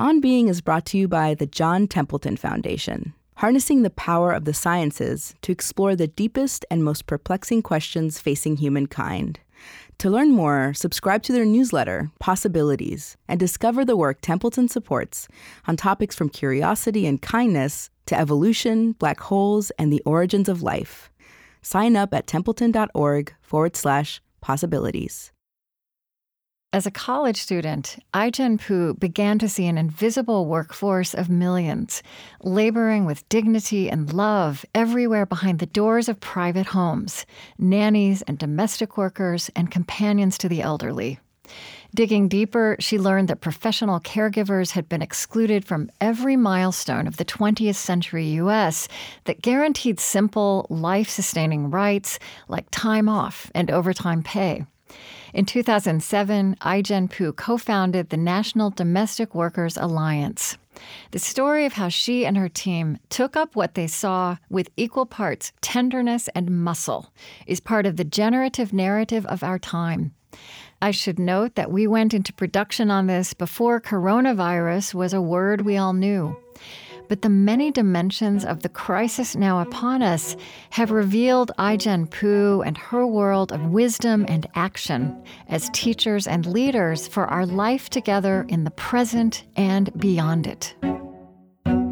On Being is brought to you by the John Templeton Foundation, harnessing the power of the sciences to explore the deepest and most perplexing questions facing humankind. To learn more, subscribe to their newsletter, Possibilities, and discover the work Templeton supports on topics from curiosity and kindness to evolution, black holes, and the origins of life. Sign up at templeton.org forward slash possibilities. As a college student, Ai-jen Poo began to see an invisible workforce of millions, laboring with dignity and love everywhere behind the doors of private homes, nannies and domestic workers and companions to the elderly. Digging deeper, she learned that professional caregivers had been excluded from every milestone of the 20th century U.S. that guaranteed simple, life sustaining rights like time off and overtime pay. In 2007, Ai-jen Poo co founded the National Domestic Workers Alliance. The story of how she and her team took up what they saw with equal parts tenderness and muscle is part of the generative narrative of our time. I should note that we went into production on this before coronavirus was a word we all knew but the many dimensions of the crisis now upon us have revealed Ai-jen Poo and her world of wisdom and action as teachers and leaders for our life together in the present and beyond it.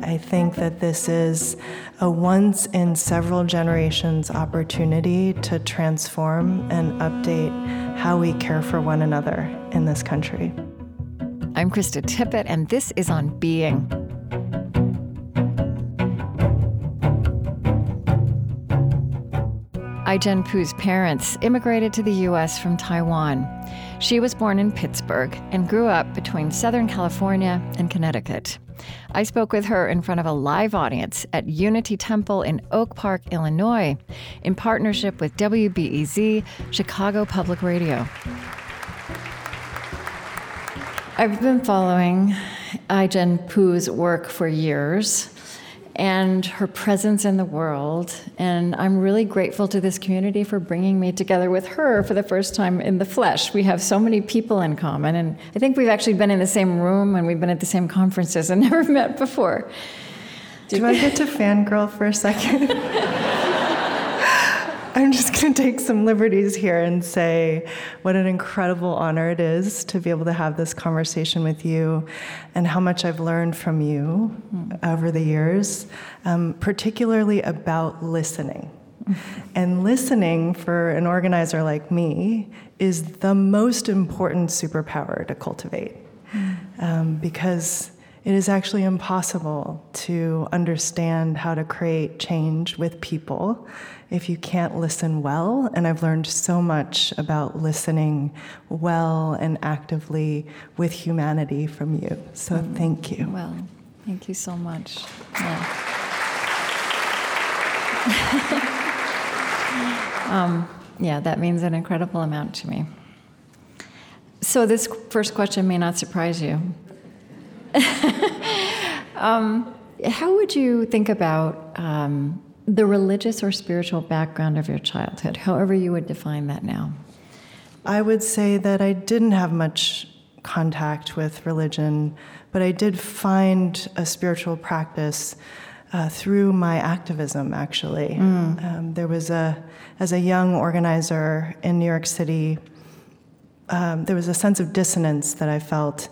I think that this is a once in several generations opportunity to transform and update how we care for one another in this country. I'm Krista Tippett, and this is On Being. Ai-jen Poo's parents immigrated to the U.S. from Taiwan. She was born in Pittsburgh and grew up between Southern California and Connecticut. I spoke with her in front of a live audience at Unity Temple in Oak Park, Illinois, in partnership with WBEZ, Chicago Public Radio. I've been following Ai-jen Poo's work for years and her presence in the world. And I'm really grateful to this community for bringing me together with her for the first time in the flesh. We have so many people in common, and I think we've actually been in the same room and we've been at the same conferences and never met before. Do I get to fangirl for a second? I'm just going to take some liberties here and say what an incredible honor it is to be able to have this conversation with you and how much I've learned from you over the years, um, particularly about listening. And listening for an organizer like me is the most important superpower to cultivate um, because it is actually impossible to understand how to create change with people if you can't listen well. And I've learned so much about listening well and actively with humanity from you. So mm. thank you. Well, thank you so much. Yeah. um, yeah, that means an incredible amount to me. So, this first question may not surprise you. um, how would you think about um, the religious or spiritual background of your childhood, however you would define that now? I would say that I didn't have much contact with religion, but I did find a spiritual practice uh, through my activism, actually. Mm. Um, there was a, as a young organizer in New York City, um, there was a sense of dissonance that I felt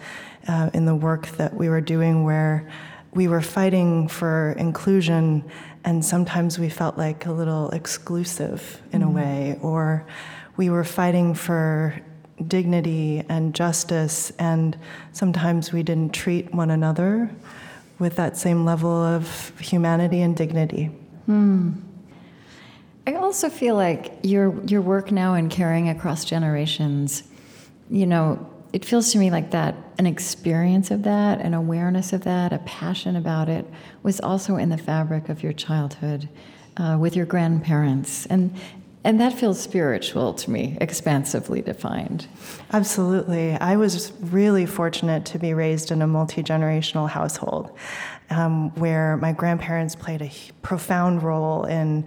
uh, in the work that we were doing where we were fighting for inclusion and sometimes we felt like a little exclusive in mm-hmm. a way, or we were fighting for dignity and justice, and sometimes we didn't treat one another with that same level of humanity and dignity. Hmm. I also feel like your your work now in caring across generations, you know, it feels to me like that an experience of that, an awareness of that, a passion about it was also in the fabric of your childhood uh, with your grandparents. And, and that feels spiritual to me, expansively defined. Absolutely. I was really fortunate to be raised in a multi generational household um, where my grandparents played a profound role in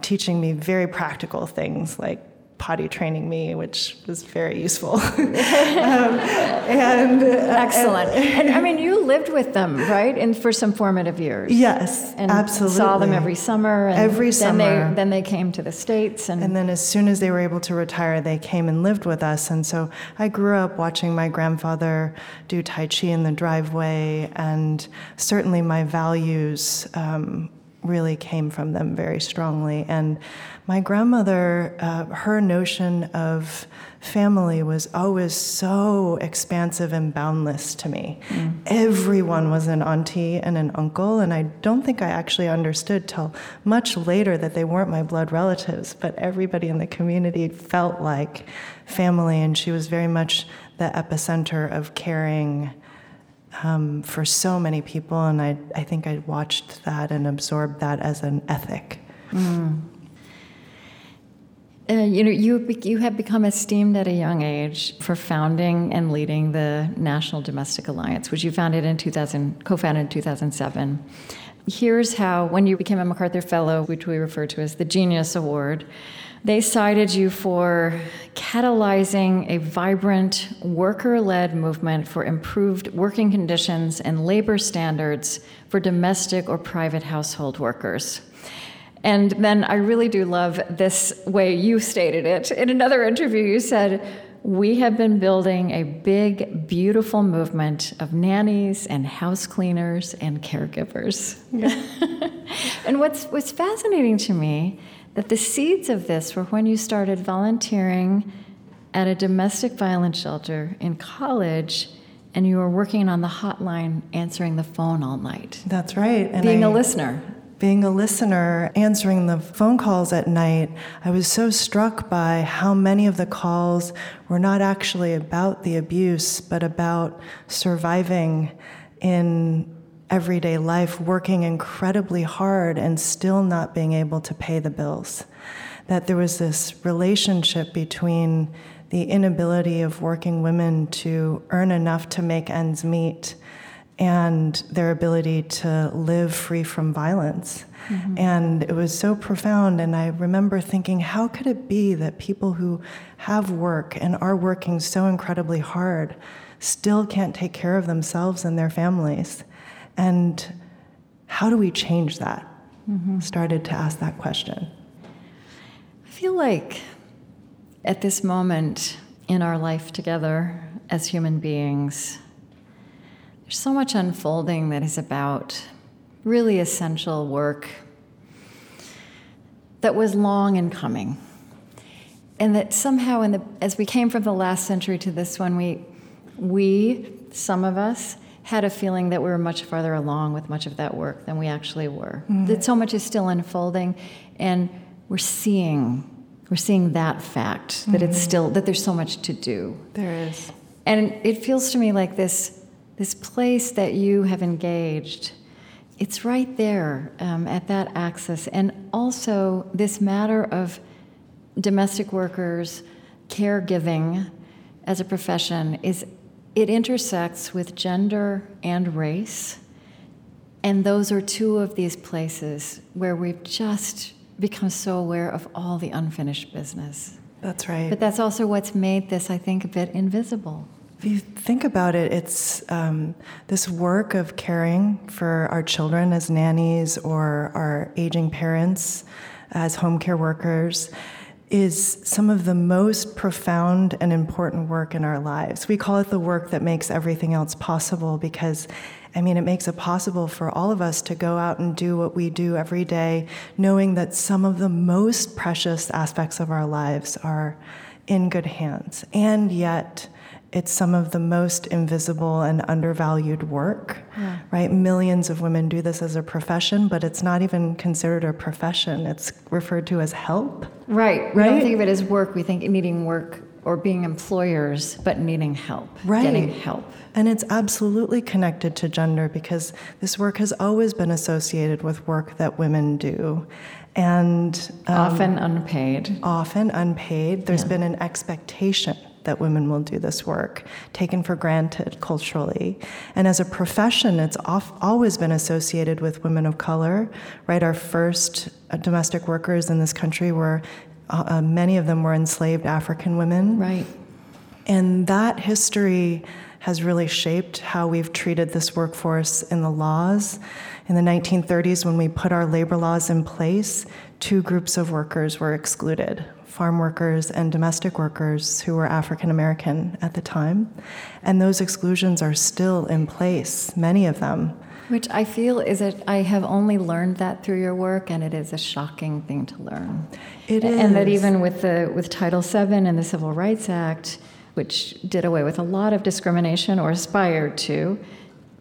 teaching me very practical things like potty training me, which was very useful. um, and uh, excellent. And, and, I mean, you lived with them, right? And for some formative years. Yes, and absolutely. Saw them every summer. every then summer. They, then they came to the states, and and then as soon as they were able to retire, they came and lived with us. And so I grew up watching my grandfather do tai chi in the driveway, and certainly my values. Um, really came from them very strongly. And my grandmother, uh, her notion of family was always so expansive and boundless to me. Mm. Everyone was an auntie and an uncle, and I don't think I actually understood till much later that they weren't my blood relatives, but everybody in the community felt like family, and she was very much the epicenter of caring um, for so many people, and I, I think I watched that and absorbed that as an ethic. Mm. Uh, you know, you you have become esteemed at a young age for founding and leading the National Domestic Alliance, which you founded in 2000, co-founded in 2007. Here's how, when you became a MacArthur Fellow, which we refer to as the Genius Award, they cited you for catalyzing a vibrant worker led movement for improved working conditions and labor standards for domestic or private household workers. And then I really do love this way you stated it. In another interview, you said, we have been building a big, beautiful movement of nannies and house cleaners and caregivers. Yeah. and what's, what's fascinating to me that the seeds of this were when you started volunteering at a domestic violence shelter in college and you were working on the hotline answering the phone all night. That's right. And being I, a listener. Being a listener, answering the phone calls at night, I was so struck by how many of the calls were not actually about the abuse, but about surviving in everyday life working incredibly hard and still not being able to pay the bills. That there was this relationship between the inability of working women to earn enough to make ends meet and their ability to live free from violence. Mm-hmm. And it was so profound. And I remember thinking, how could it be that people who have work and are working so incredibly hard still can't take care of themselves and their families? And how do we change that? Mm-hmm. Started to ask that question. I feel like at this moment in our life together as human beings, there's so much unfolding that is about really essential work that was long in coming. And that somehow, in the, as we came from the last century to this one, we, we, some of us, had a feeling that we were much farther along with much of that work than we actually were. Mm-hmm. That so much is still unfolding, and we're seeing we're seeing that fact mm-hmm. that it's mm-hmm. still that there's so much to do. There is, and it feels to me like this this place that you have engaged. It's right there um, at that axis, and also this matter of domestic workers caregiving as a profession is it intersects with gender and race. And those are two of these places where we've just become so aware of all the unfinished business. That's right. But that's also what's made this, I think, a bit invisible. If you think about it, it's um, this work of caring for our children as nannies or our aging parents as home care workers is some of the most profound and important work in our lives. We call it the work that makes everything else possible because, I mean, it makes it possible for all of us to go out and do what we do every day, knowing that some of the most precious aspects of our lives are in good hands. And yet, it's some of the most invisible and undervalued work, yeah. right? Millions of women do this as a profession, but it's not even considered a profession. It's referred to as help. Right. right? We don't think of it as work. We think needing work or being employers, but needing help, right. getting help. And it's absolutely connected to gender because this work has always been associated with work that women do. And um, often unpaid. Often unpaid. There's yeah. been an expectation that women will do this work, taken for granted culturally. And as a profession, it's off, always been associated with women of color, right? Our first uh, domestic workers in this country were Uh, uh, many of them were enslaved African women. Right. And that history has really shaped how we've treated this workforce in the laws. In the 1930s, when we put our labor laws in place, two groups of workers were excluded farm workers and domestic workers who were African American at the time. And those exclusions are still in place, many of them. Which I feel is that I have only learned that through your work, and it is a shocking thing to learn. It is. And that even with, the, with Title VII and the Civil Rights Act, which did away with a lot of discrimination or aspired to,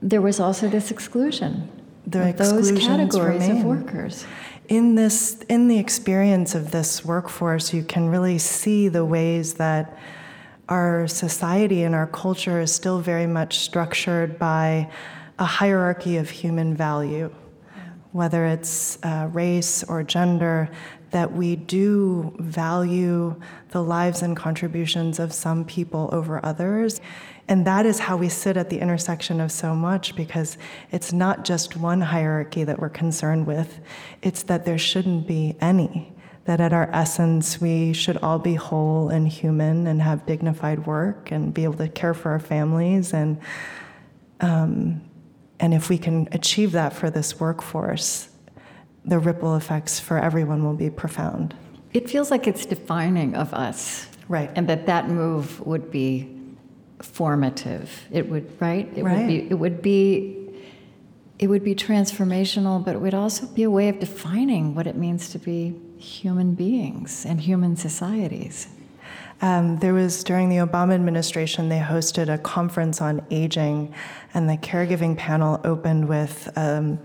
there was also this exclusion the of those categories remain. of workers in this in the experience of this workforce you can really see the ways that our society and our culture is still very much structured by a hierarchy of human value whether it's uh, race or gender that we do value the lives and contributions of some people over others and that is how we sit at the intersection of so much because it's not just one hierarchy that we're concerned with, it's that there shouldn't be any. That at our essence, we should all be whole and human and have dignified work and be able to care for our families. And, um, and if we can achieve that for this workforce, the ripple effects for everyone will be profound. It feels like it's defining of us. Right. And that that move would be formative. It would right. It right. would be. It would be. It would be transformational, but it would also be a way of defining what it means to be human beings and human societies. Um, there was during the Obama administration, they hosted a conference on aging, and the caregiving panel opened with um,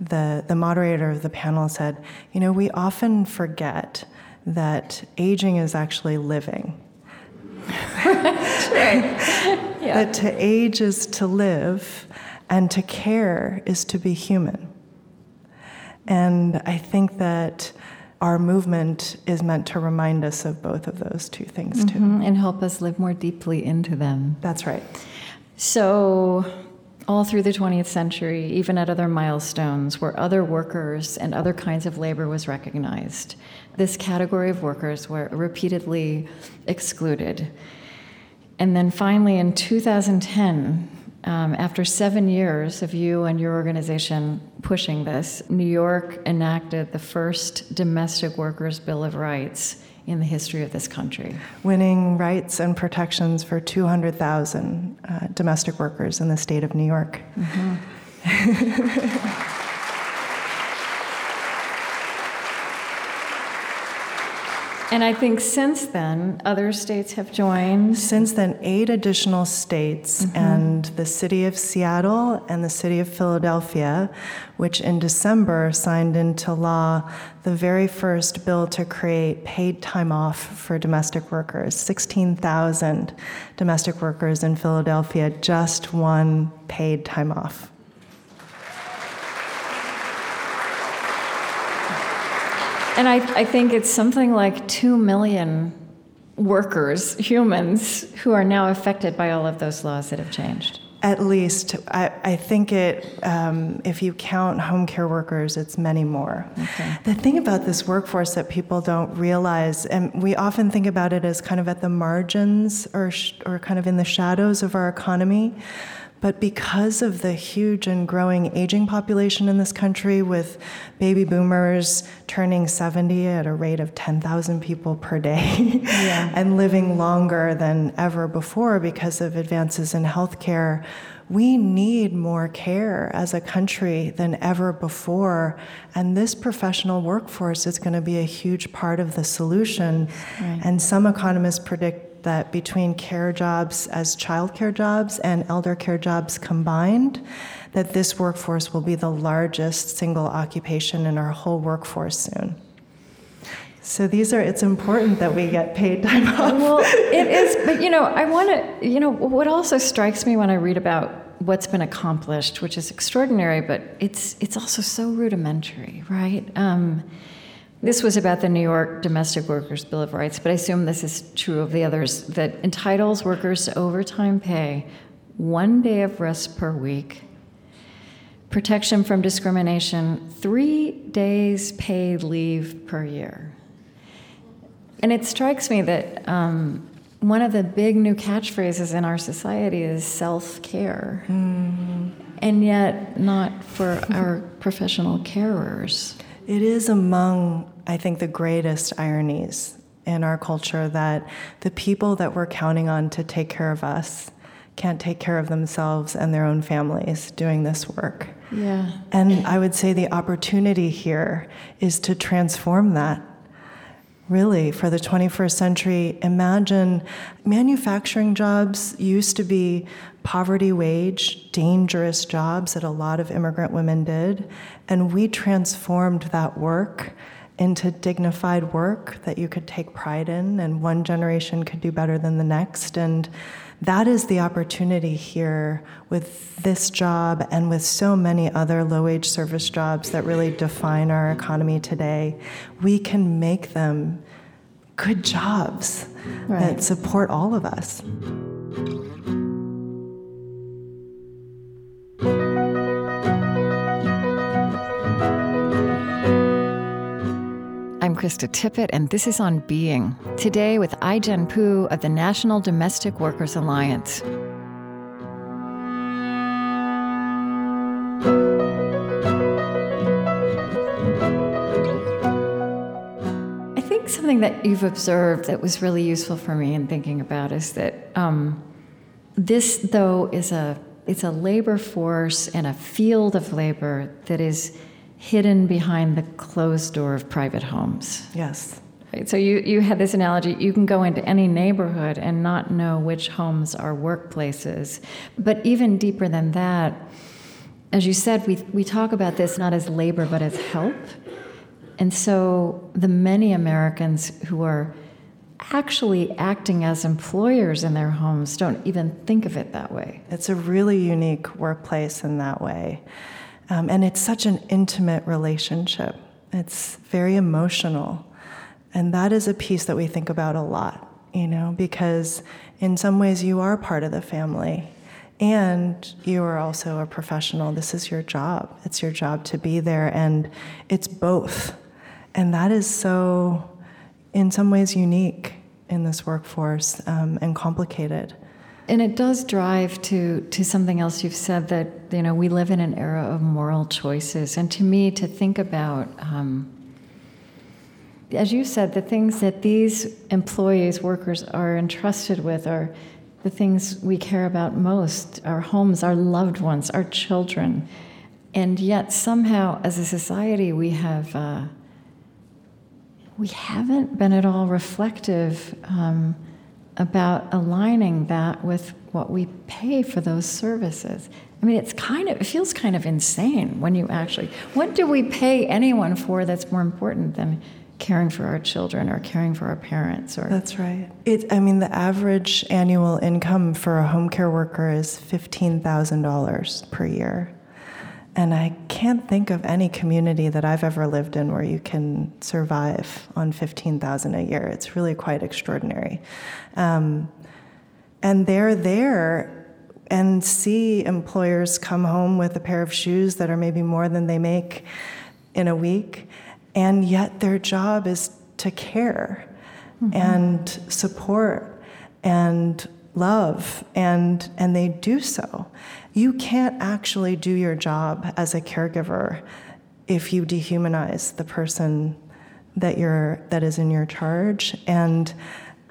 the the moderator of the panel said, "You know, we often forget that aging is actually living." Right. Yeah. That to age is to live, and to care is to be human. And I think that our movement is meant to remind us of both of those two things, too. Mm-hmm. And help us live more deeply into them. That's right. So, all through the 20th century, even at other milestones where other workers and other kinds of labor was recognized, this category of workers were repeatedly excluded. And then finally, in 2010, um, after seven years of you and your organization pushing this, New York enacted the first domestic workers' Bill of Rights in the history of this country. Winning rights and protections for 200,000 uh, domestic workers in the state of New York. Mm-hmm. And I think since then, other states have joined. Since then, eight additional states mm-hmm. and the city of Seattle and the city of Philadelphia, which in December signed into law the very first bill to create paid time off for domestic workers. 16,000 domestic workers in Philadelphia just won paid time off. And I, I think it's something like 2 million workers, humans, who are now affected by all of those laws that have changed. At least, I, I think it. Um, if you count home care workers, it's many more. Okay. The thing about this workforce that people don't realize, and we often think about it as kind of at the margins or sh- or kind of in the shadows of our economy, but because of the huge and growing aging population in this country, with baby boomers turning 70 at a rate of 10,000 people per day yeah. and living longer than ever before because of advances in healthcare, we need more care as a country than ever before. And this professional workforce is going to be a huge part of the solution. Right. And some economists predict that between care jobs as childcare jobs and elder care jobs combined, that this workforce will be the largest single occupation in our whole workforce soon. So these are, it's important that we get paid time off. Well, it is, but you know, I want to, you know, what also strikes me when I read about what's been accomplished, which is extraordinary, but it's, it's also so rudimentary, right? Um, this was about the New York Domestic Workers Bill of Rights, but I assume this is true of the others that entitles workers to overtime pay, one day of rest per week, protection from discrimination, three days paid leave per year. And it strikes me that um, one of the big new catchphrases in our society is self care. Mm. And yet, not for our professional carers. It is among, I think, the greatest ironies in our culture that the people that we're counting on to take care of us can't take care of themselves and their own families doing this work. Yeah. And I would say the opportunity here is to transform that. Really, for the 21st century, imagine manufacturing jobs used to be poverty wage, dangerous jobs that a lot of immigrant women did. And we transformed that work into dignified work that you could take pride in, and one generation could do better than the next. And that is the opportunity here with this job and with so many other low wage service jobs that really define our economy today. We can make them good jobs right. that support all of us. Krista Tippett, and this is On Being. Today with Ai-jen Poo of the National Domestic Workers Alliance. I think something that you've observed that was really useful for me in thinking about is that um, this, though, is a it's a labor force and a field of labor that is hidden behind the closed door of private homes. Yes. Right? So you, you had this analogy you can go into any neighborhood and not know which homes are workplaces. But even deeper than that, as you said, we, we talk about this not as labor but as help. And so the many Americans who are actually acting as employers in their homes don't even think of it that way. It's a really unique workplace in that way. Um, and it's such an intimate relationship, it's very emotional. And that is a piece that we think about a lot, you know, because in some ways you are part of the family and you are also a professional. This is your job. It's your job to be there, and it's both. And that is so, in some ways, unique in this workforce um, and complicated. And it does drive to, to something else you've said that, you know, we live in an era of moral choices. And to me, to think about, um, as you said, the things that these employees, workers are entrusted with are the things we care about most our homes, our loved ones, our children. And yet, somehow, as a society, we have. Uh, we haven't been at all reflective um, about aligning that with what we pay for those services. I mean, it's kind of, it feels kind of insane when you actually, what do we pay anyone for that's more important than caring for our children or caring for our parents or? That's right. It, i mean the average annual income for a home care worker is $15000 per year and I can't think of any community that I've ever lived in where you can survive on 15,000 a year. It's really quite extraordinary. Um, and they're there and see employers come home with a pair of shoes that are maybe more than they make in a week, and yet their job is to care mm-hmm. and support and love, and, and they do so you can't actually do your job as a caregiver if you dehumanize the person that you're that is in your charge and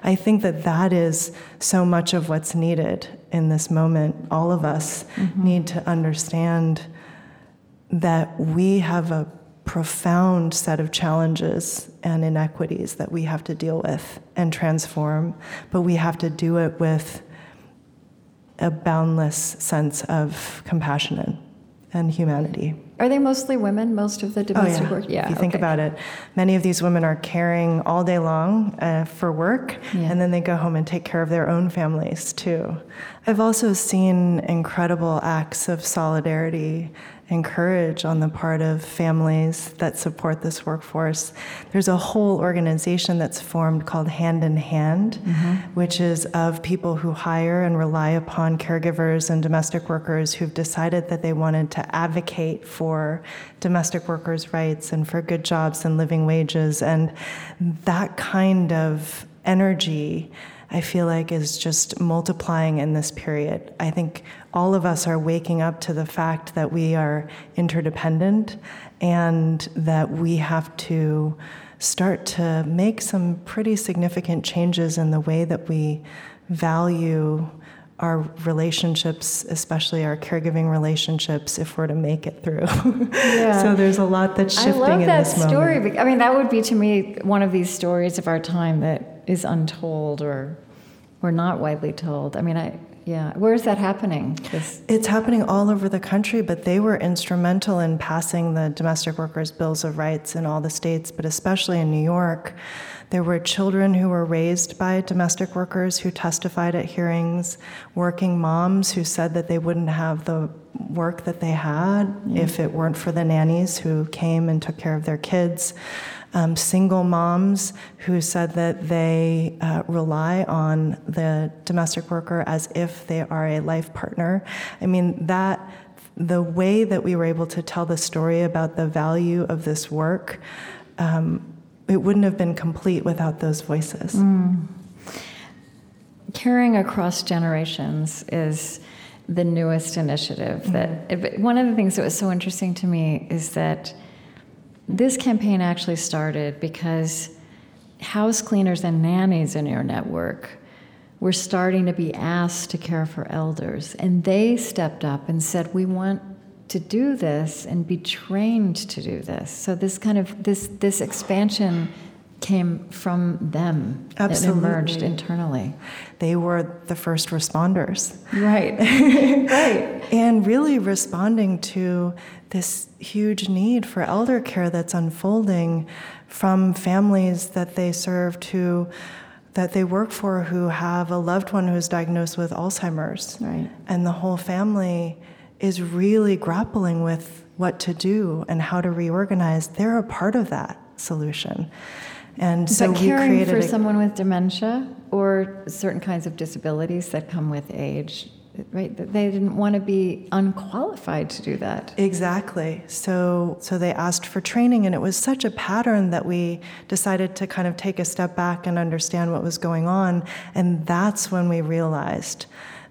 I think that that is so much of what's needed in this moment. All of us mm-hmm. need to understand that we have a profound set of challenges and inequities that we have to deal with and transform, but we have to do it with a boundless sense of compassion and humanity. Are they mostly women, most of the domestic oh, yeah. work? Yeah. If you think about it, many of these women are caring all day long uh, for work, yeah. and then they go home and take care of their own families too. I've also seen incredible acts of solidarity and courage on the part of families that support this workforce. There's a whole organization that's formed called Hand in Hand, mm-hmm. which is of people who hire and rely upon caregivers and domestic workers who've decided that they wanted to advocate for for domestic workers' rights and for good jobs and living wages. And that kind of energy, I feel like, is just multiplying in this period. I think all of us are waking up to the fact that we are interdependent and that we have to start to make some pretty significant changes in the way that we value our relationships, especially our caregiving relationships, if we're to make it through. Yeah. so there's a lot that's shifting I love in that this story. moment. I mean, that would be to me one of these stories of our time that is untold or or not widely told. I mean, I yeah. Where is that happening? This... It's happening all over the country, but they were instrumental in passing the domestic workers' bills of rights in all the states, but especially in New York. There were children who were raised by domestic workers who testified at hearings, working moms who said that they wouldn't have the work that they had mm-hmm. if it weren't for the nannies who came and took care of their kids. Um, single moms who said that they uh, rely on the domestic worker as if they are a life partner. I mean, that the way that we were able to tell the story about the value of this work um, it wouldn't have been complete without those voices. Mm. Caring across generations is the newest initiative. Mm. That one of the things that was so interesting to me is that this campaign actually started because house cleaners and nannies in your network were starting to be asked to care for elders, and they stepped up and said, "We want to do this and be trained to do this. So this kind of this this expansion came from them. Absolutely. It emerged internally. They were the first responders. Right. right. And really responding to this huge need for elder care that's unfolding from families that they serve to that they work for who have a loved one who's diagnosed with Alzheimer's. Right. And the whole family is really grappling with what to do and how to reorganize, they're a part of that solution. And so but caring for a, someone with dementia or certain kinds of disabilities that come with age, right? They didn't want to be unqualified to do that. Exactly. So so they asked for training and it was such a pattern that we decided to kind of take a step back and understand what was going on and that's when we realized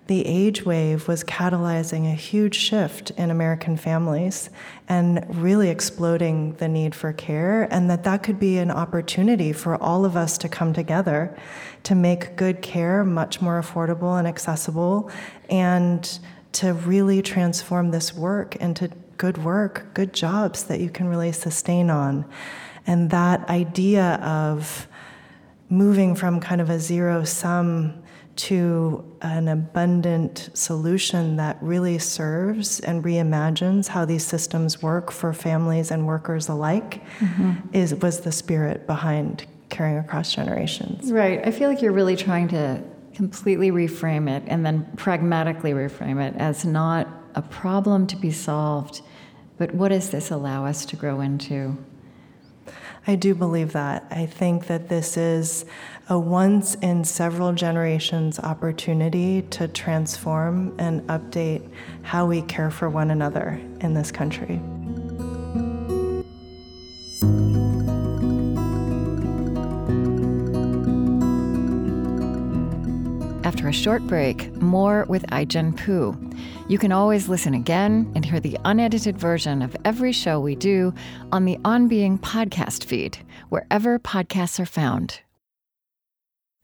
the age wave was catalyzing a huge shift in American families and really exploding the need for care, and that that could be an opportunity for all of us to come together to make good care much more affordable and accessible, and to really transform this work into good work, good jobs that you can really sustain on. And that idea of moving from kind of a zero sum to an abundant solution that really serves and reimagines how these systems work for families and workers alike mm-hmm. is was the spirit behind caring across generations. Right. I feel like you're really trying to completely reframe it and then pragmatically reframe it as not a problem to be solved, but what does this allow us to grow into? I do believe that. I think that this is a once in several generations opportunity to transform and update how we care for one another in this country. After a short break, more with Ai-jen Poo. You can always listen again and hear the unedited version of every show we do on the On Being podcast feed, wherever podcasts are found.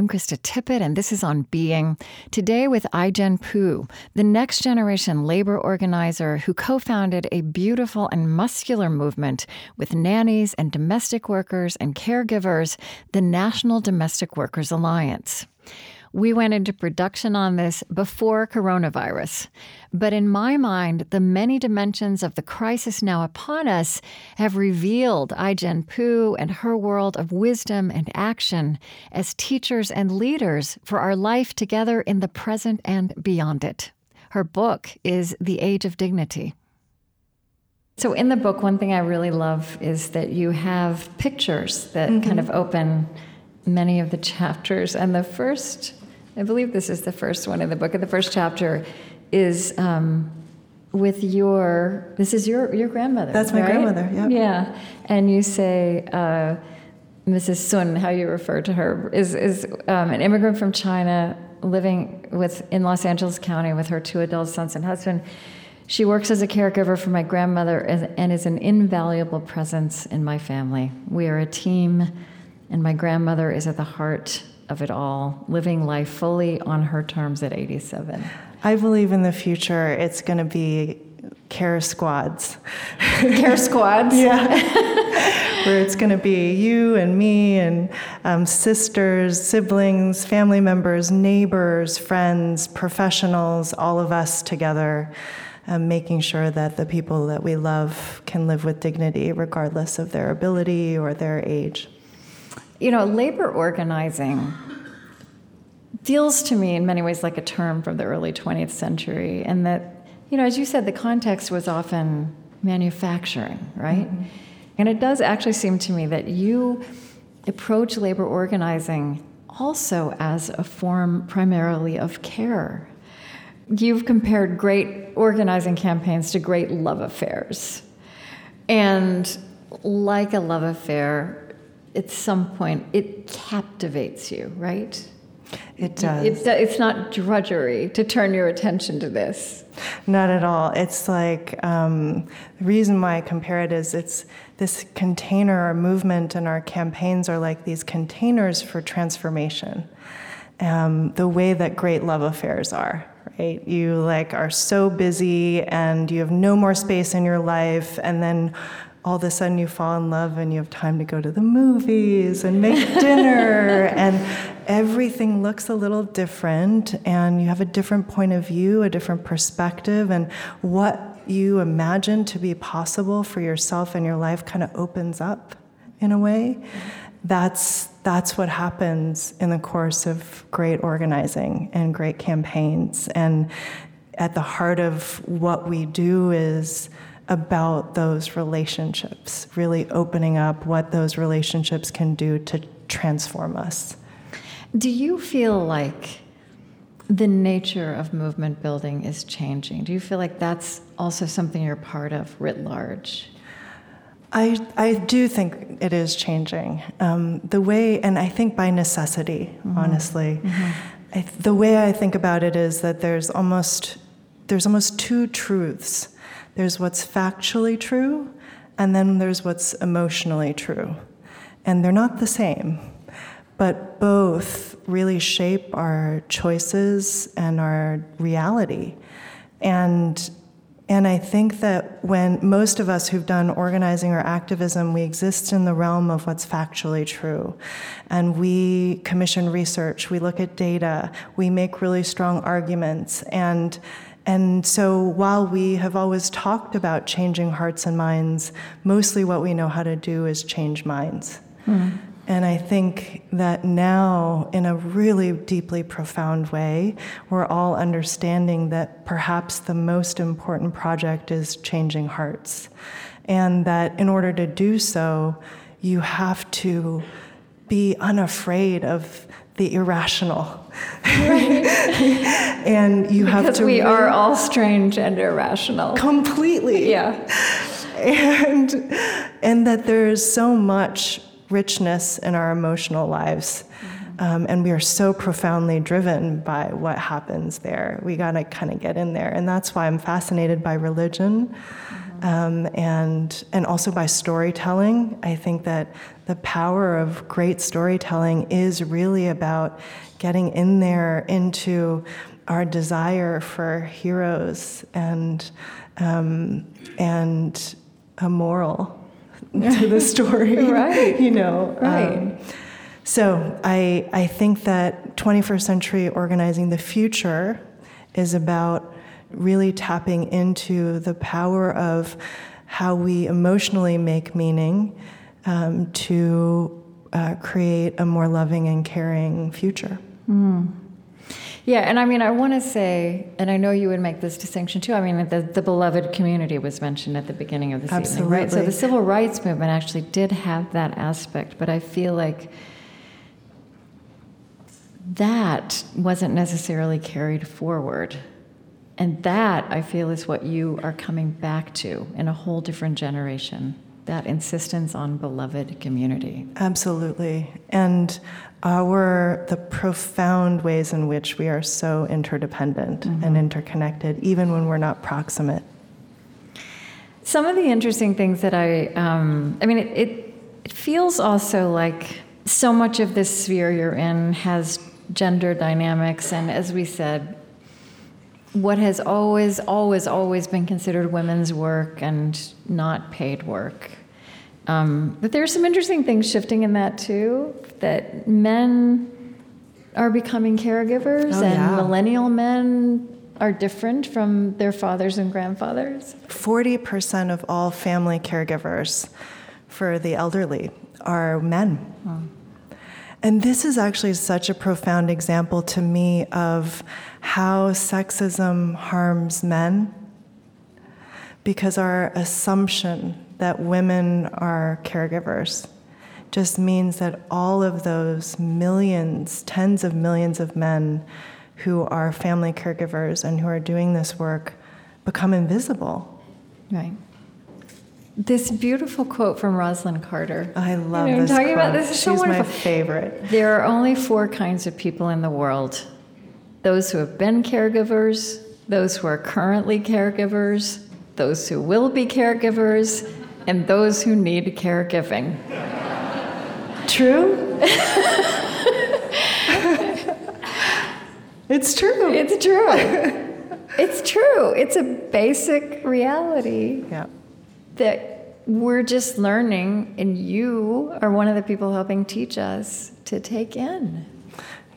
I'm Krista Tippett, and this is On Being. Today with Ai-jen Poo, the next generation labor organizer who co founded a beautiful and muscular movement with nannies and domestic workers and caregivers, the National Domestic Workers Alliance. We went into production on this before coronavirus. But in my mind, the many dimensions of the crisis now upon us have revealed Ai-jen Poo and her world of wisdom and action as teachers and leaders for our life together in the present and beyond it. Her book is The Age of Dignity. So, in the book, one thing I really love is that you have pictures that mm-hmm. kind of open many of the chapters. And the first, I believe this is the first one in the book, and the first chapter is um, with your, this is your, your grandmother. That's my right? grandmother, yeah. Yeah. And you say, uh, Mrs. Sun, how you refer to her, is, is um, an immigrant from China living with, in Los Angeles County with her two adult sons and husband. She works as a caregiver for my grandmother and is an invaluable presence in my family. We are a team, and my grandmother is at the heart of it all, living life fully on her terms at 87. I believe in the future it's going to be care squads. care squads? yeah. Where it's going to be you and me and um, sisters, siblings, family members, neighbors, friends, professionals, all of us together um, making sure that the people that we love can live with dignity regardless of their ability or their age. You know, labor organizing feels to me in many ways like a term from the early 20th century, and that, you know, as you said, the context was often manufacturing, right? Mm-hmm. And it does actually seem to me that you approach labor organizing also as a form primarily of care you've compared great organizing campaigns to great love affairs. And like a love affair, at some point it captivates you, right? It does. It, it's not drudgery to turn your attention to this. Not at all. It's like um, the reason why I compare it is it's this container, our movement and our campaigns are like these containers for transformation. Um, the way that great love affairs are right? You like are so busy and you have no more space in your life, and then all of a sudden you fall in love and you have time to go to the movies and make dinner and everything looks a little different and you have a different point of view a different perspective and what you imagine to be possible for yourself and your life kind of opens up in a way. That's that's what happens in the course of great organizing and great campaigns and at the heart of what we do is about those relationships really opening up what those relationships can do to transform us do you feel like the nature of movement building is changing do you feel like that's also something you're part of writ large I, I do think it is changing. Um, the way, and I think by necessity, mm-hmm. honestly. Mm-hmm. I, the way I think about it is that there's almost, there's almost two truths. There's what's factually true, and then there's what's emotionally true. And they're not the same, but both really shape our choices and our reality. And and I think that when most of us who've done organizing or activism, we exist in the realm of what's factually true. And we commission research, we look at data, we make really strong arguments. And and so while we have always talked about changing hearts and minds, mostly what we know how to do is change minds. Mm. And I think that now, in a really deeply profound way, we're all understanding that perhaps the most important project is changing hearts. And that in order to do so, you have to be unafraid of the irrational. Right. and you because have to. we are all strange and irrational. Completely. Yeah. And, and that there's so much richness in our emotional lives. Mm-hmm. Um, and we are so profoundly driven by what happens there. We got to kind of get in there. And that's why I'm fascinated by religion mm-hmm. um, and, and also by storytelling. I think that the power of great storytelling is really about getting in there into our desire for heroes and, um, and a moral to the story. right. You know. Right. Um, So I, I think that 21st century organizing the future is about really tapping into the power of how we emotionally make meaning um, to uh, create a more loving and caring future. Mm. Yeah, and I mean, I want to say, and I know you would make this distinction too. I mean, the, the beloved community was mentioned at the beginning of this Absolutely. evening, right? So the civil rights movement actually did have that aspect, but I feel like that wasn't necessarily carried forward. And that, I feel, is what you are coming back to in a whole different generation that insistence on beloved community. Absolutely. And our the profound ways in which we are so interdependent mm-hmm. and interconnected, even when we're not proximate. Some of the interesting things that I, um, I mean, it, it, it feels also like so much of this sphere you're in has gender dynamics, and as we said, what has always, always, always been considered women's work and not paid work. Um, but there are some interesting things shifting in that too. That men are becoming caregivers, oh, and yeah. millennial men are different from their fathers and grandfathers. Forty percent of all family caregivers for the elderly are men. Oh. And this is actually such a profound example to me of how sexism harms men because our assumption that women are caregivers just means that all of those millions, tens of millions of men who are family caregivers and who are doing this work become invisible. Right. This beautiful quote from Rosalynn Carter. I love you know, this. I'm talking quote. about this. Is She's so my favorite. There are only four kinds of people in the world those who have been caregivers, those who are currently caregivers, those who will be caregivers, and those who need caregiving. True? it's true. It's true. It's true. It's a basic reality. Yeah. That we're just learning, and you are one of the people helping teach us to take in.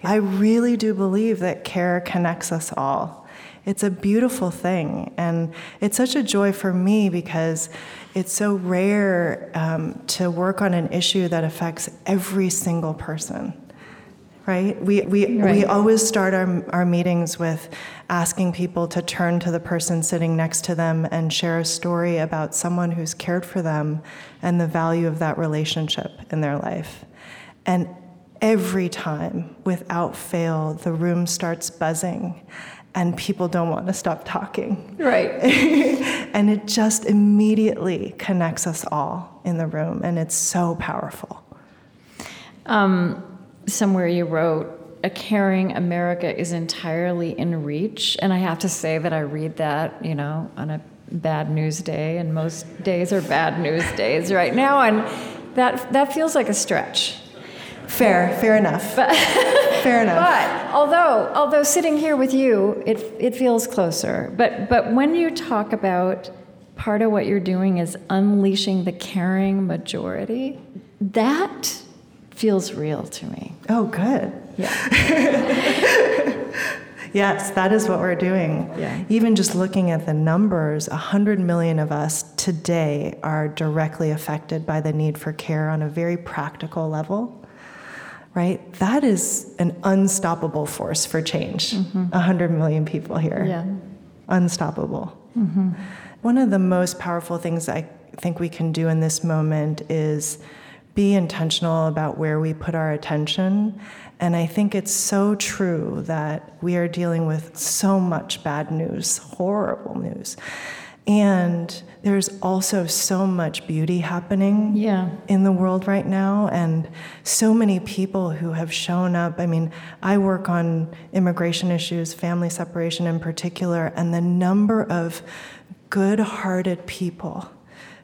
I really do believe that care connects us all. It's a beautiful thing. And it's such a joy for me because it's so rare um, to work on an issue that affects every single person. Right? We, we, right. we always start our, our meetings with asking people to turn to the person sitting next to them and share a story about someone who's cared for them and the value of that relationship in their life. And every time, without fail, the room starts buzzing and people don't want to stop talking. Right. and it just immediately connects us all in the room, and it's so powerful. Um, somewhere you wrote, a caring America is entirely in reach. And I have to say that I read that, you know, on a bad news day, and most days are bad news days right now. And that, that feels like a stretch. Fair, fair enough. But, fair enough. But although, although sitting here with you, it, it feels closer. But, but when you talk about part of what you're doing is unleashing the caring majority, that feels real to me. Oh, good. Yeah. yes, that is what we're doing. Yeah. Even just looking at the numbers, 100 million of us today are directly affected by the need for care on a very practical level right? That is an unstoppable force for change. Mm-hmm. 100 million people here. Yeah. Unstoppable. Mm-hmm. One of the most powerful things I think we can do in this moment is be intentional about where we put our attention. And I think it's so true that we are dealing with so much bad news, horrible news. And there's also so much beauty happening yeah. in the world right now, and so many people who have shown up. I mean, I work on immigration issues, family separation in particular, and the number of good hearted people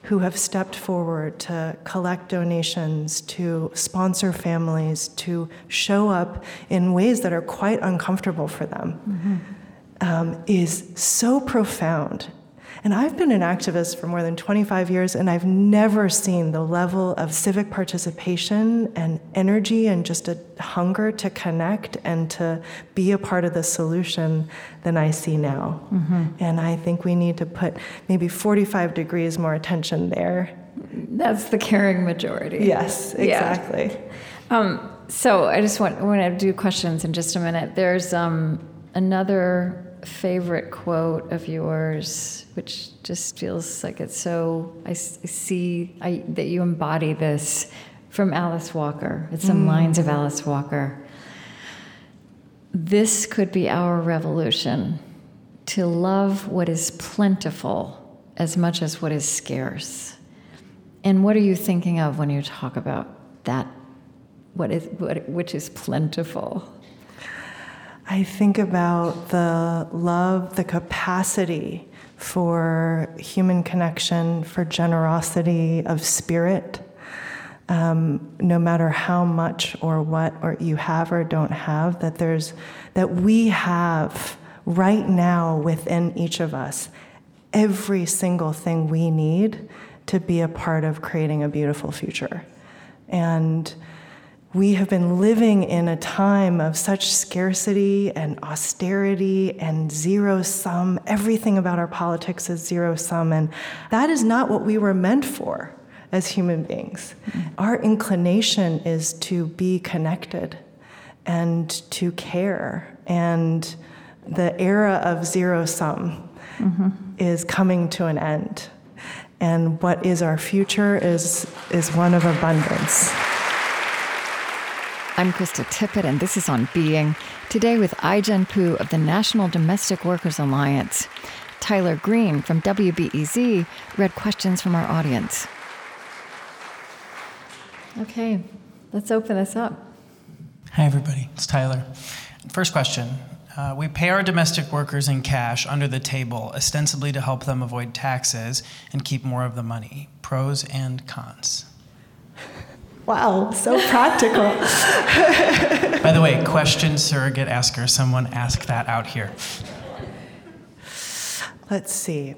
who have stepped forward to collect donations, to sponsor families, to show up in ways that are quite uncomfortable for them. Mm-hmm. Um, is so profound And I've been an activist for more than 25 years, and I've never seen the level of civic participation and energy and just a hunger to connect and to be a part of the solution than I see now. Mm-hmm. And I think we need to put maybe 45 degrees more attention there. That's the caring majority. Yes, exactly. Yeah. Um, so I just want, want to do questions in just a minute. There's um, another favorite quote of yours, which just feels like it's so, I, I see I, that you embody this from Alice Walker. It's some mm. lines of Alice Walker. This could be our revolution to love what is plentiful as much as what is scarce. And what are you thinking of when you talk about that? What is, what, which is plentiful? I think about the love, the capacity for human connection, for generosity of spirit, um, no matter how much or what or you have or don't have, that there's that we have right now within each of us every single thing we need to be a part of creating a beautiful future. And we have been living in a time of such scarcity and austerity and zero sum. Everything about our politics is zero sum, and that is not what we were meant for as human beings. Mm-hmm. Our inclination is to be connected and to care, and the era of zero sum mm-hmm. is coming to an end. And what is our future is, is one of abundance. I'm Krista Tippett, and this is On Being. Today with Ai-jen Poo of the National Domestic Workers Alliance. Tyler Green from WBEZ read questions from our audience. Okay, let's open this up. Hi, everybody. It's Tyler. First question. Uh, we pay our domestic workers in cash under the table, ostensibly to help them avoid taxes and keep more of the money. Pros and cons. Wow, so practical. By the way, question surrogate asker. Someone ask that out here. Let's see.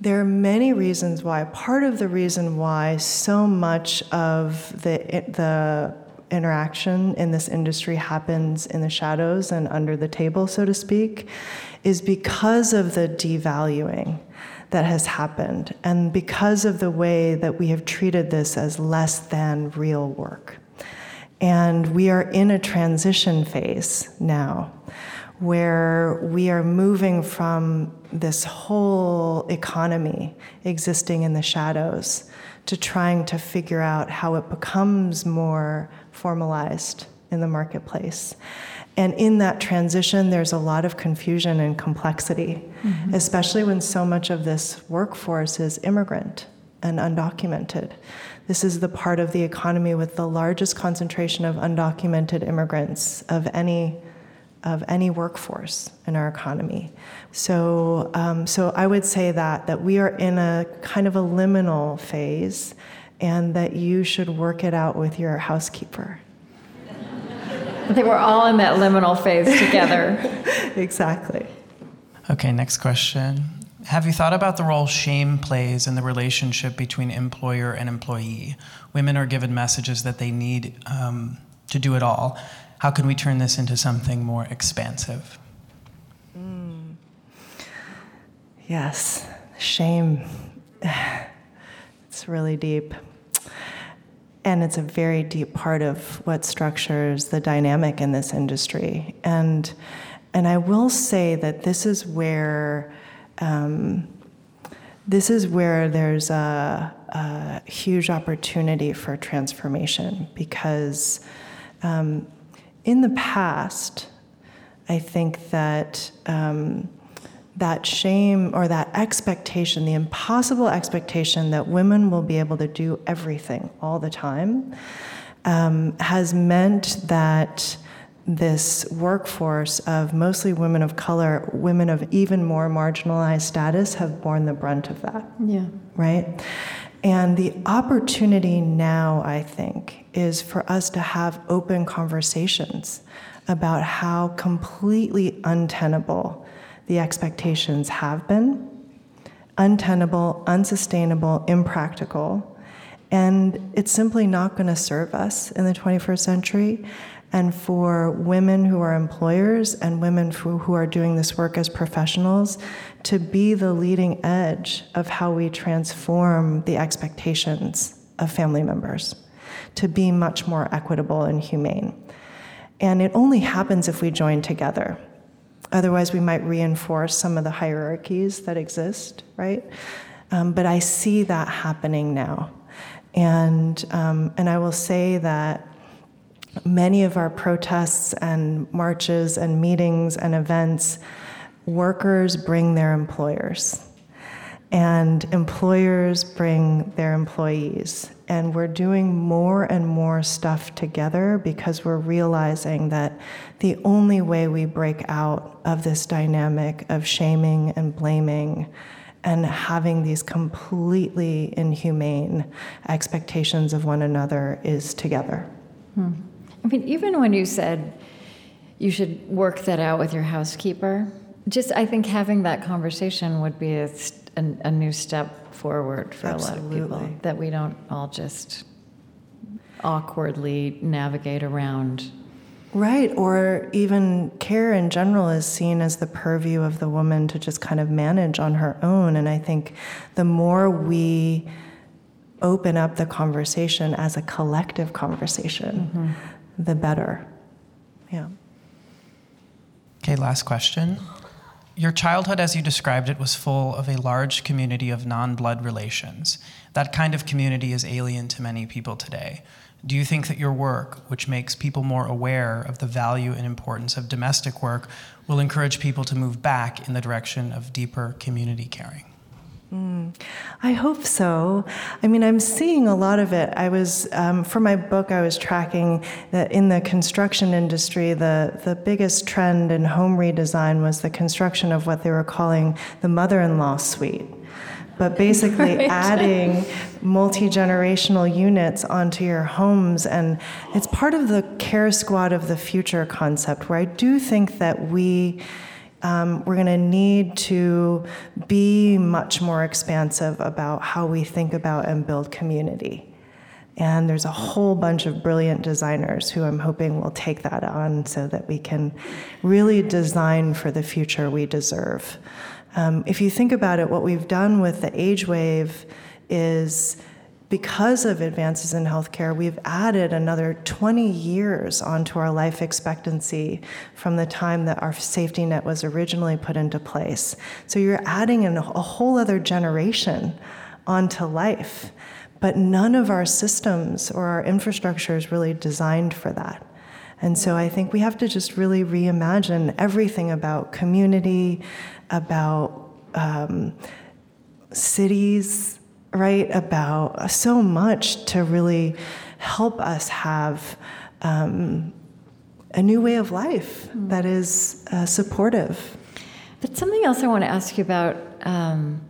There are many reasons why. Part of the reason why so much of the, the interaction in this industry happens in the shadows and under the table, so to speak, is because of the devaluing that has happened, and because of the way that we have treated this as less than real work. And we are in a transition phase now where we are moving from this whole economy existing in the shadows to trying to figure out how it becomes more formalized in the marketplace. And in that transition, there's a lot of confusion and complexity, mm-hmm. especially when so much of this workforce is immigrant and undocumented. This is the part of the economy with the largest concentration of undocumented immigrants of any of any workforce in our economy. So, um, so I would say that that we are in a kind of a liminal phase, and that you should work it out with your housekeeper. I think we're all in that liminal phase together. exactly. Okay, next question. Have you thought about the role shame plays in the relationship between employer and employee? Women are given messages that they need um, to do it all. How can we turn this into something more expansive? Mm. Yes, shame. It's really deep. And it's a very deep part of what structures the dynamic in this industry. And, and I will say that this is where, um, this is where there's a, a, huge opportunity for transformation because um, in the past, I think that um, that shame or that expectation, the impossible expectation that women will be able to do everything all the time, um, has meant that this workforce of mostly women of color, women of even more marginalized status, have borne the brunt of that. Yeah. Right? And the opportunity now, I think, is for us to have open conversations about how completely untenable the expectations have been untenable, unsustainable, impractical. And it's simply not going to serve us in the 21st century. And for women who are employers and women who, who are doing this work as professionals to be the leading edge of how we transform the expectations of family members, to be much more equitable and humane. And it only happens if we join together. Otherwise, we might reinforce some of the hierarchies that exist, right? Um, but I see that happening now. And, um, and I will say that many of our protests and marches and meetings and events, workers bring their employers, and employers bring their employees. And we're doing more and more stuff together because we're realizing that the only way we break out of this dynamic of shaming and blaming and having these completely inhumane expectations of one another is together. Hmm. I mean, even when you said you should work that out with your housekeeper, just I think having that conversation would be a, a, a new step forward for Absolutely. a lot of people that we don't all just awkwardly navigate around. Right, or even care in general is seen as the purview of the woman to just kind of manage on her own. And I think the more we open up the conversation as a collective conversation, mm-hmm. the better. Yeah. Okay, last question. Your childhood, as you described it, was full of a large community of non blood relations. That kind of community is alien to many people today. Do you think that your work, which makes people more aware of the value and importance of domestic work, will encourage people to move back in the direction of deeper community caring? Mm, I hope so. I mean, I'm seeing a lot of it. I was, um, for my book, I was tracking that in the construction industry, the, the biggest trend in home redesign was the construction of what they were calling the mother in law suite. But basically, right. adding multi generational units onto your homes. And it's part of the care squad of the future concept, where I do think that we um, we're going to need to be much more expansive about how we think about and build community. And there's a whole bunch of brilliant designers who I'm hoping will take that on so that we can really design for the future we deserve. Um, if you think about it, what we've done with the age wave is because of advances in healthcare, we've added another 20 years onto our life expectancy from the time that our safety net was originally put into place. So you're adding a whole other generation onto life. But none of our systems or our infrastructure is really designed for that. And so I think we have to just really reimagine everything about community, about um, cities, right? About so much to really help us have um, a new way of life mm. that is uh, supportive. But something else I want to ask you about. Um,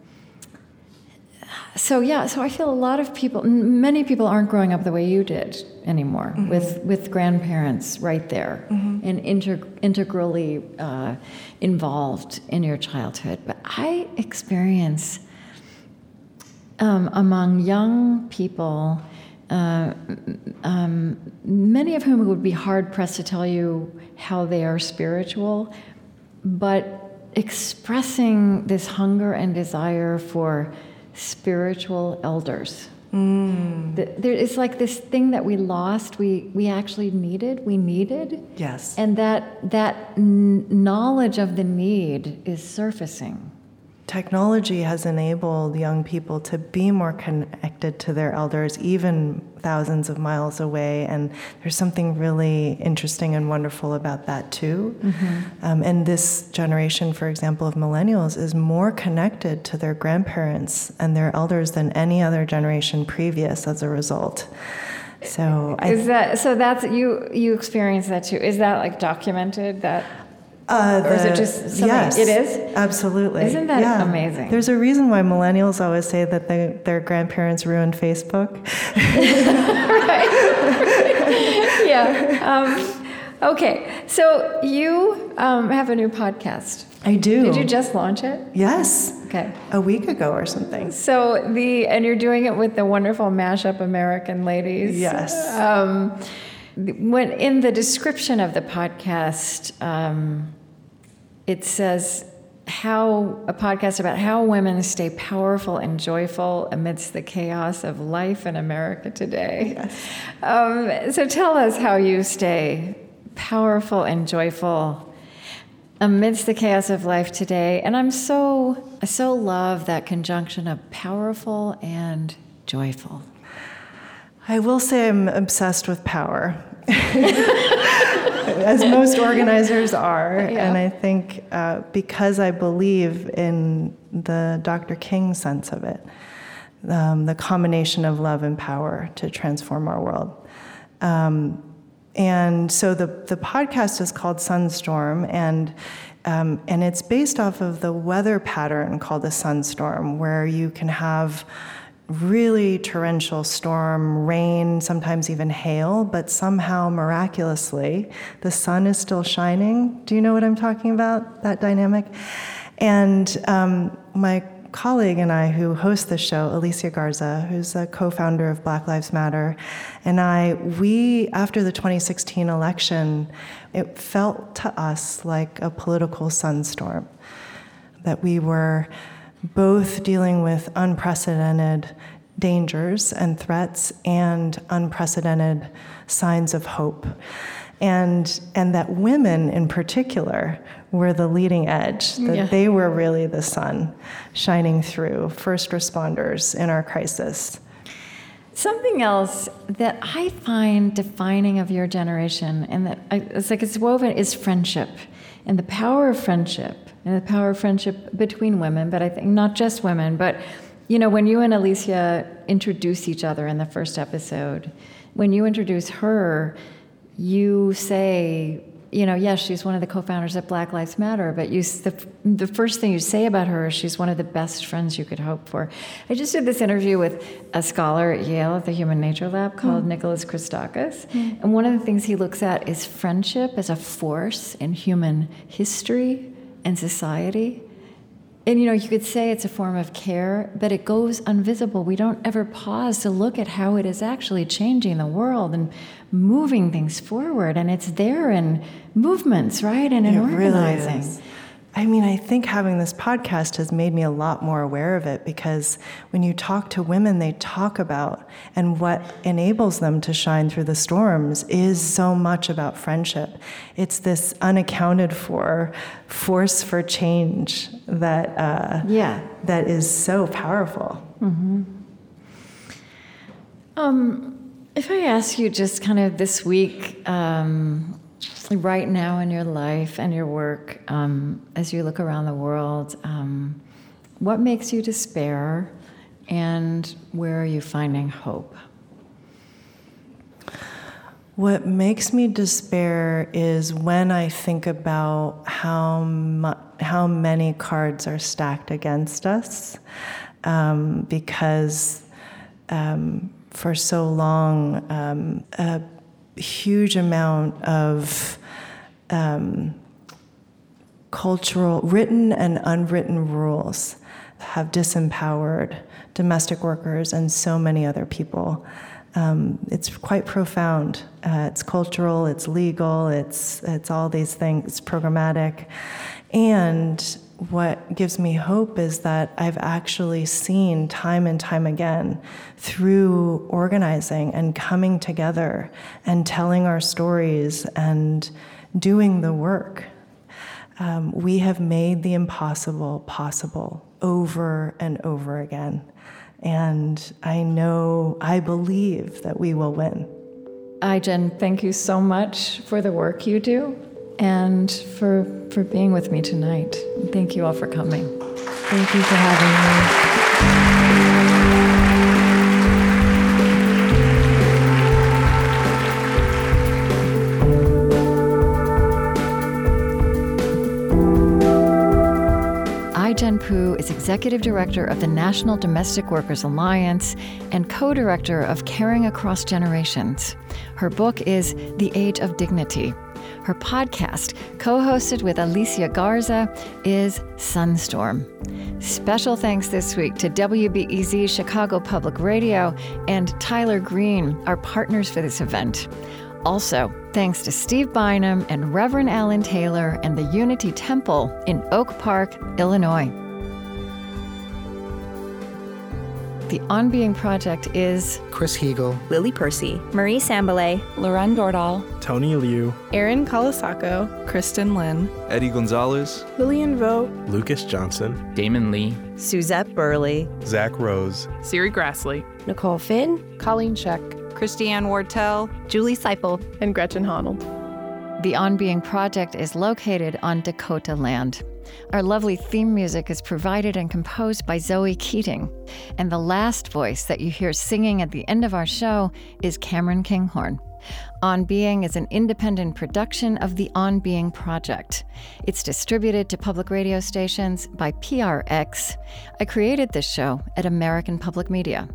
so yeah, so I feel a lot of people, many people aren't growing up the way you did anymore, mm-hmm. with with grandparents right there mm-hmm. and integ- integrally uh, involved in your childhood. But I experience um, among young people, uh, um, many of whom would be hard pressed to tell you how they are spiritual, but expressing this hunger and desire for spiritual elders. Mm. there, it's like this thing that we lost. We we actually needed. We needed. Yes. And that that n- knowledge of the need is surfacing technology has enabled young people to be more connected to their elders, even thousands of miles away. And there's something really interesting and wonderful about that, too. Mm-hmm. Um, and this generation, for example, of millennials is more connected to their grandparents and their elders than any other generation previous as a result. So is that so? That's you. You experience that too. Is that like documented? That uh, the, or is it just something? Yes, it is? Absolutely. Isn't that yeah. amazing? There's a reason why millennials always say that they, their grandparents ruined Facebook. right. yeah. Um, okay. So you um, have a new podcast. I do. Did you just launch it? Yes. Okay. A week ago or something. So the and you're doing it with the wonderful mashup American ladies. Yes. Um, when in the description of the podcast, um, it says how a podcast about how women stay powerful and joyful amidst the chaos of life in America today. Yes. Um, so tell us how you stay powerful and joyful amidst the chaos of life today. And I'm so I so love that conjunction of powerful and joyful. I will say I'm obsessed with power, as most organizers are. Yeah. And I think uh, because I believe in the Dr. King sense of it, um, the combination of love and power to transform our world. Um, and so the, the podcast is called Sunstorm, and um, and it's based off of the weather pattern called a sunstorm, where you can have really torrential storm, rain, sometimes even hail, but somehow miraculously the sun is still shining. Do you know what I'm talking about? That dynamic? And um, my colleague and I, who host the show, Alicia Garza, who's a co founder of Black Lives Matter, and I, we, after the 2016 election, it felt to us like a political sunstorm. That we were both dealing with unprecedented dangers and threats and unprecedented signs of hope. And, and that women in particular were the leading edge, that Yeah. they were really the sun shining through, first responders in our crisis. Something else that I find defining of your generation, and that I, it's like it's woven, is friendship, and the power of friendship, and the power of friendship between women. But I think not just women, but you know, when you and Alicia introduce each other in the first episode, when you introduce her, you say, you know, yes, she's one of the co-founders of Black Lives Matter, but you, the, the first thing you say about her is she's one of the best friends you could hope for. I just did this interview with a scholar at Yale at the Human Nature Lab hmm. called Nicholas Christakis, hmm. and one of the things he looks at is friendship as a force in human history and society. And you know, you could say it's a form of care, but it goes invisible. We don't ever pause to look at how it is actually changing the world and moving things forward. And it's there in movements, right? And in It really organizing. is. I mean, I think having this podcast has made me a lot more aware of it because when you talk to women, they talk about and what enables them to shine through the storms is so much about friendship. It's this unaccounted for force for change that uh, Yeah. that is so powerful. Um, if I ask you just kind of this week, um, right now in your life and your work, um, as you look around the world, um, what makes you despair and where are you finding hope? What makes me despair is when I think about how mu- how many cards are stacked against us, um, because um, for so long um, huge amount of um, cultural, written and unwritten rules have disempowered domestic workers and so many other people. Um, it's quite profound. Uh, it's cultural, it's legal, it's, it's all these things, it's programmatic. And what gives me hope is that I've actually seen time and time again through organizing and coming together and telling our stories and doing the work um, we have made the impossible possible over and over again. And I know, I believe that we will win. Ai-jen, thank you so much for the work you do and for, for being with me tonight. Thank you all for coming. Thank you for having me. Ai-jen Poo is executive director of the National Domestic Workers Alliance and co director of Caring Across Generations. Her book is The Age of Dignity. Her podcast, co hosted with Alicia Garza, is Sunstorm. Special thanks this week to WBEZ Chicago Public Radio and Tyler Green, our partners for this event. Also, thanks to Steve Bynum and Reverend Alan Taylor and the Unity Temple in Oak Park, Illinois. The On Being Project is Chris Heagle, Lily Percy, Marie Sambilay, Loren Dordal, Tony Liu, Erin Colasacco, Kristen Lin, Eddie Gonzalez, Lillian Vo, Lucas Johnson, Damon Lee, Suzette Burley, Zach Rose, Serri Graslie, Nicole Finn, Colleen Scheck, Christiane Wartell, Julie Siple, and Gretchen Honnold. The On Being Project is located on Dakota land. Our lovely theme music is provided and composed by Zoe Keating. And the last voice that you hear singing at the end of our show is Cameron Kinghorn. On Being is an independent production of the On Being Project. It's distributed to public radio stations by PRX. I created this show at American Public Media.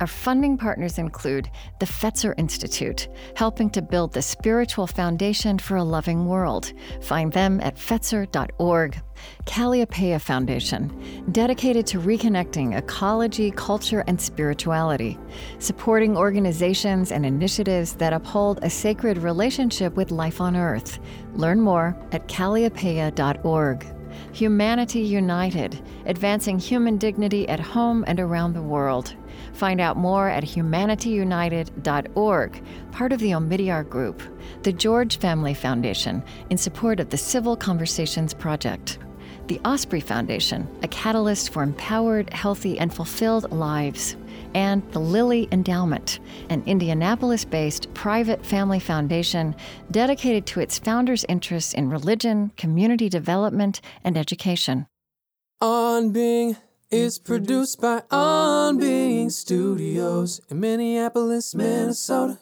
Our funding partners include the Fetzer Institute, helping to build the spiritual foundation for a loving world. Find them at fetzer.org. Kalliopeia Foundation, dedicated to reconnecting ecology, culture, and spirituality, supporting organizations and initiatives that uphold a sacred relationship with life on Earth. Learn more at kalliopeia.org. Humanity United, advancing human dignity at home and around the world. Find out more at humanityunited.org, part of the Omidyar Group, the George Family Foundation, in support of the Civil Conversations Project. The Osprey Foundation, a catalyst for empowered, healthy, and fulfilled lives. And the Lilly Endowment, an Indianapolis based private family foundation dedicated to its founders' interests in religion, community development, and education. On Being is produced by On Being Studios in Minneapolis, Minnesota.